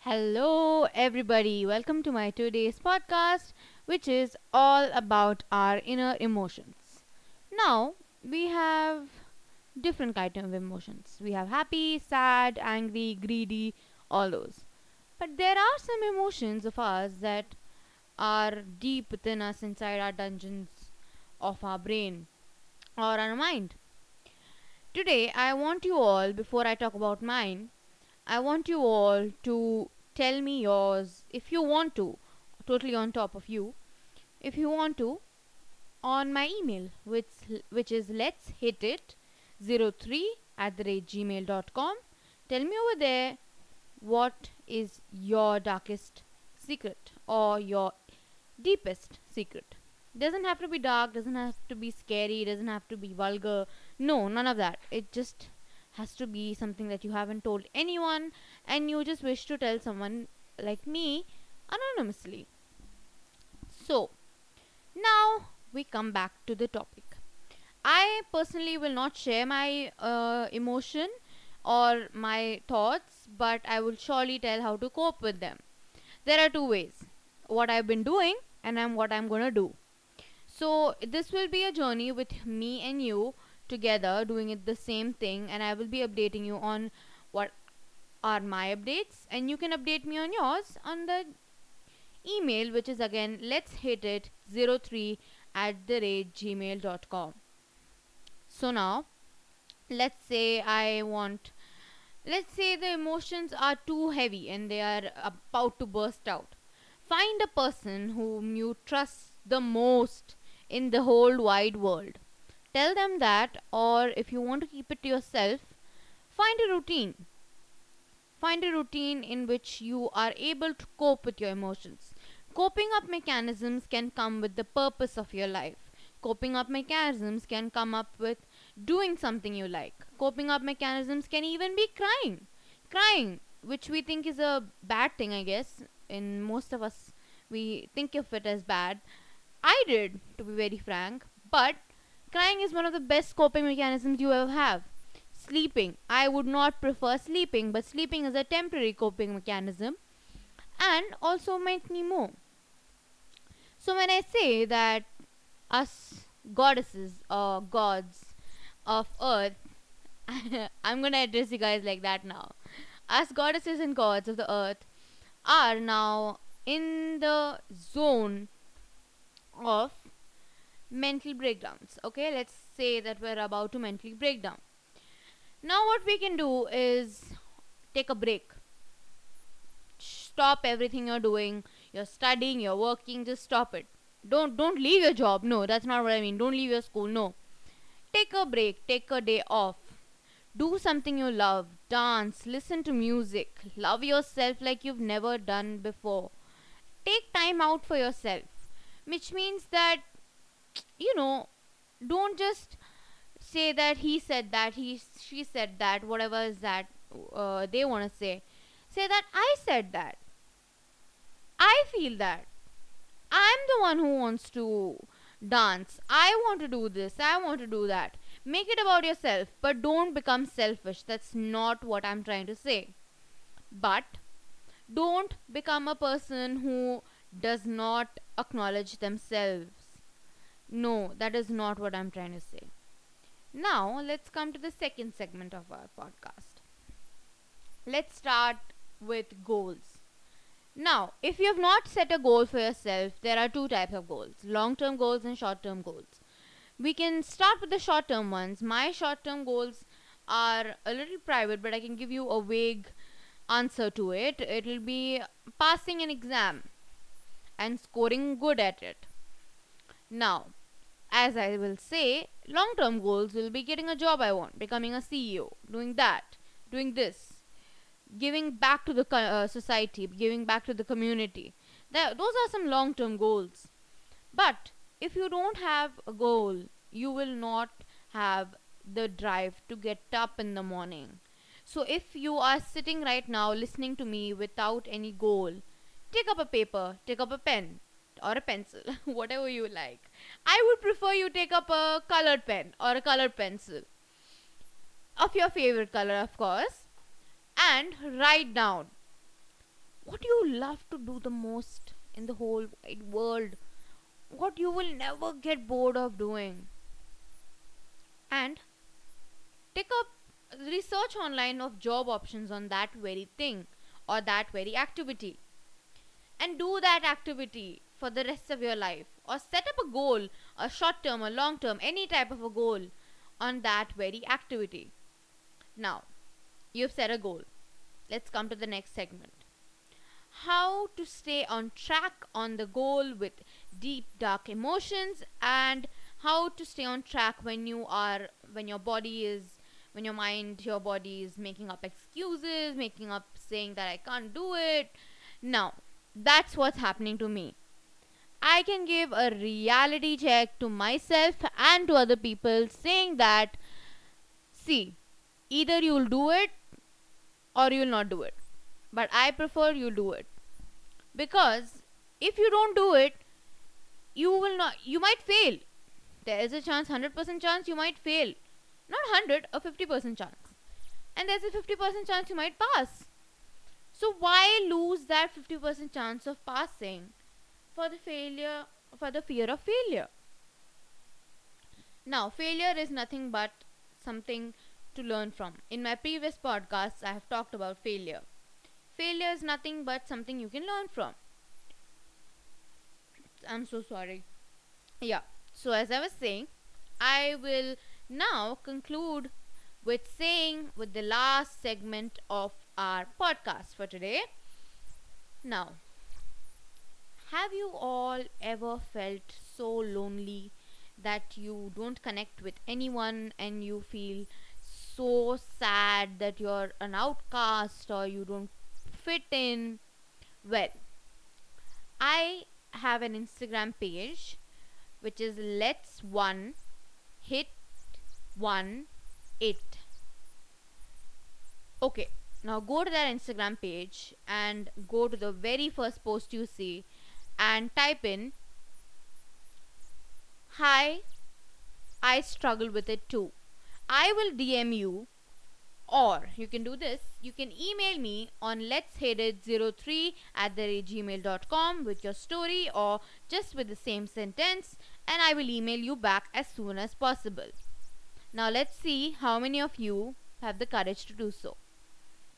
Hello, everybody. Welcome to my today's podcast, which is all about our inner emotions. Now, we have different kind of emotions. We have happy, sad, angry, greedy, all those. But there are some emotions of ours that are deep within us inside our dungeons of our brain or our mind. Today, I want you all, before I talk about mine, I want you all to tell me yours if you want to, totally on top of you, if you want to, on my email, which, which is let's hit it 03 at the rate gmail.com. Tell me over there what is your darkest secret or your deepest secret. Doesn't have to be dark, doesn't have to be scary, doesn't have to be vulgar. No, none of that. It just has to be something that you haven't told anyone and you just wish to tell someone like me anonymously. So, now we come back to the topic. I personally will not share my uh, emotion or my thoughts, but I will surely tell how to cope with them. There are two ways what I've been doing and I'm what I'm gonna do. So, this will be a journey with me and you together doing it the same thing and I will be updating you on what are my updates. And you can update me on yours on the email which is again let's hit it 03 at the rate gmail.com so now let's say I want let's say the emotions are too heavy and they are about to burst out. Find a person whom you trust the most in the whole wide world Tell them that, or if you want to keep it to yourself, find a routine. Find a routine in which you are able to cope with your emotions. Coping up mechanisms can come with the purpose of your life. Coping up mechanisms can come up with doing something you like. Coping up mechanisms can even be crying. Crying, which we think is a bad thing, I guess. In most of us, we think of it as bad. I did, to be very frank. But Crying is one of the best coping mechanisms you ever have. Sleeping. I would not prefer sleeping, but sleeping is a temporary coping mechanism and also makes me more. So when I say that us goddesses or gods of earth, I'm gonna address you guys like that now. Us goddesses and gods of the earth are now in the zone of mental breakdowns. Okay, let's say that we're about to mentally break down. Now, what we can do is take a break. Stop everything you're doing. You're studying, you're working, just stop it. Don't don't leave your job. No, that's not what I mean. Don't leave your school. No. Take a break, take a day off. Do something you love. Dance, listen to music. Love yourself like you've never done before. Take time out for yourself. Which means that you know, don't just say that he said that, he she said that, whatever is that uh, they want to say. Say that I said that. I feel that. I'm the one who wants to dance. I want to do this. I want to do that. Make it about yourself, but don't become selfish. That's not what I'm trying to say. But don't become a person who does not acknowledge themselves no, that is not what I'm trying to say. Now, let's come to the second segment of our podcast. Let's start with goals. Now, if you have not set a goal for yourself, there are two types of goals long term goals and short term goals. We can start with the short term ones. My short term goals are a little private, but I can give you a vague answer to it. It will be passing an exam and scoring good at it. Now, as I will say, long term goals will be getting a job I want, becoming a CEO, doing that, doing this, giving back to the uh, society, giving back to the community. That, those are some long term goals. But if you don't have a goal, you will not have the drive to get up in the morning. So if you are sitting right now listening to me without any goal, take up a paper, take up a pen, or a pencil, whatever you like. I would prefer you take up a colored pen or a colored pencil. Of your favorite color, of course, and write down what you love to do the most in the whole wide world, what you will never get bored of doing. And take up research online of job options on that very thing or that very activity. And do that activity for the rest of your life or set up a goal a short term or long term any type of a goal on that very activity now you've set a goal let's come to the next segment how to stay on track on the goal with deep dark emotions and how to stay on track when you are when your body is when your mind, your body is making up excuses, making up saying that I can't do it. Now, that's what's happening to me. I can give a reality check to myself and to other people saying that, see, either you'll do it or you'll not do it. But I prefer you do it. Because if you don't do it, you will not, you might fail. There is a chance, 100% chance you might fail not 100 a 50% chance and there's a 50% chance you might pass so why lose that 50% chance of passing for the failure for the fear of failure. Now failure is nothing but something to learn from. In my previous podcasts i have talked about failure. Failure is nothing but something you can learn from. I'm so sorry. Yeah so as i was saying i will now conclude with saying with the last segment of our podcast for today. Now, have you all ever felt so lonely that you don't connect with anyone and you feel so sad that you're an outcast or you don't fit in? Well, I have an Instagram page which is let's one hit 1 8 okay now go to their instagram page and go to the very first post you see and type in hi i struggle with it too i will dm you or you can do this you can email me on let's hit it 03 at the gmail.com with your story or just with the same sentence and i will email you back as soon as possible now let's see how many of you have the courage to do so.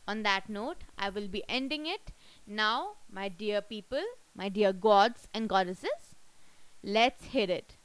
On that note, I will be ending it. Now, my dear people, my dear gods and goddesses, let's hit it.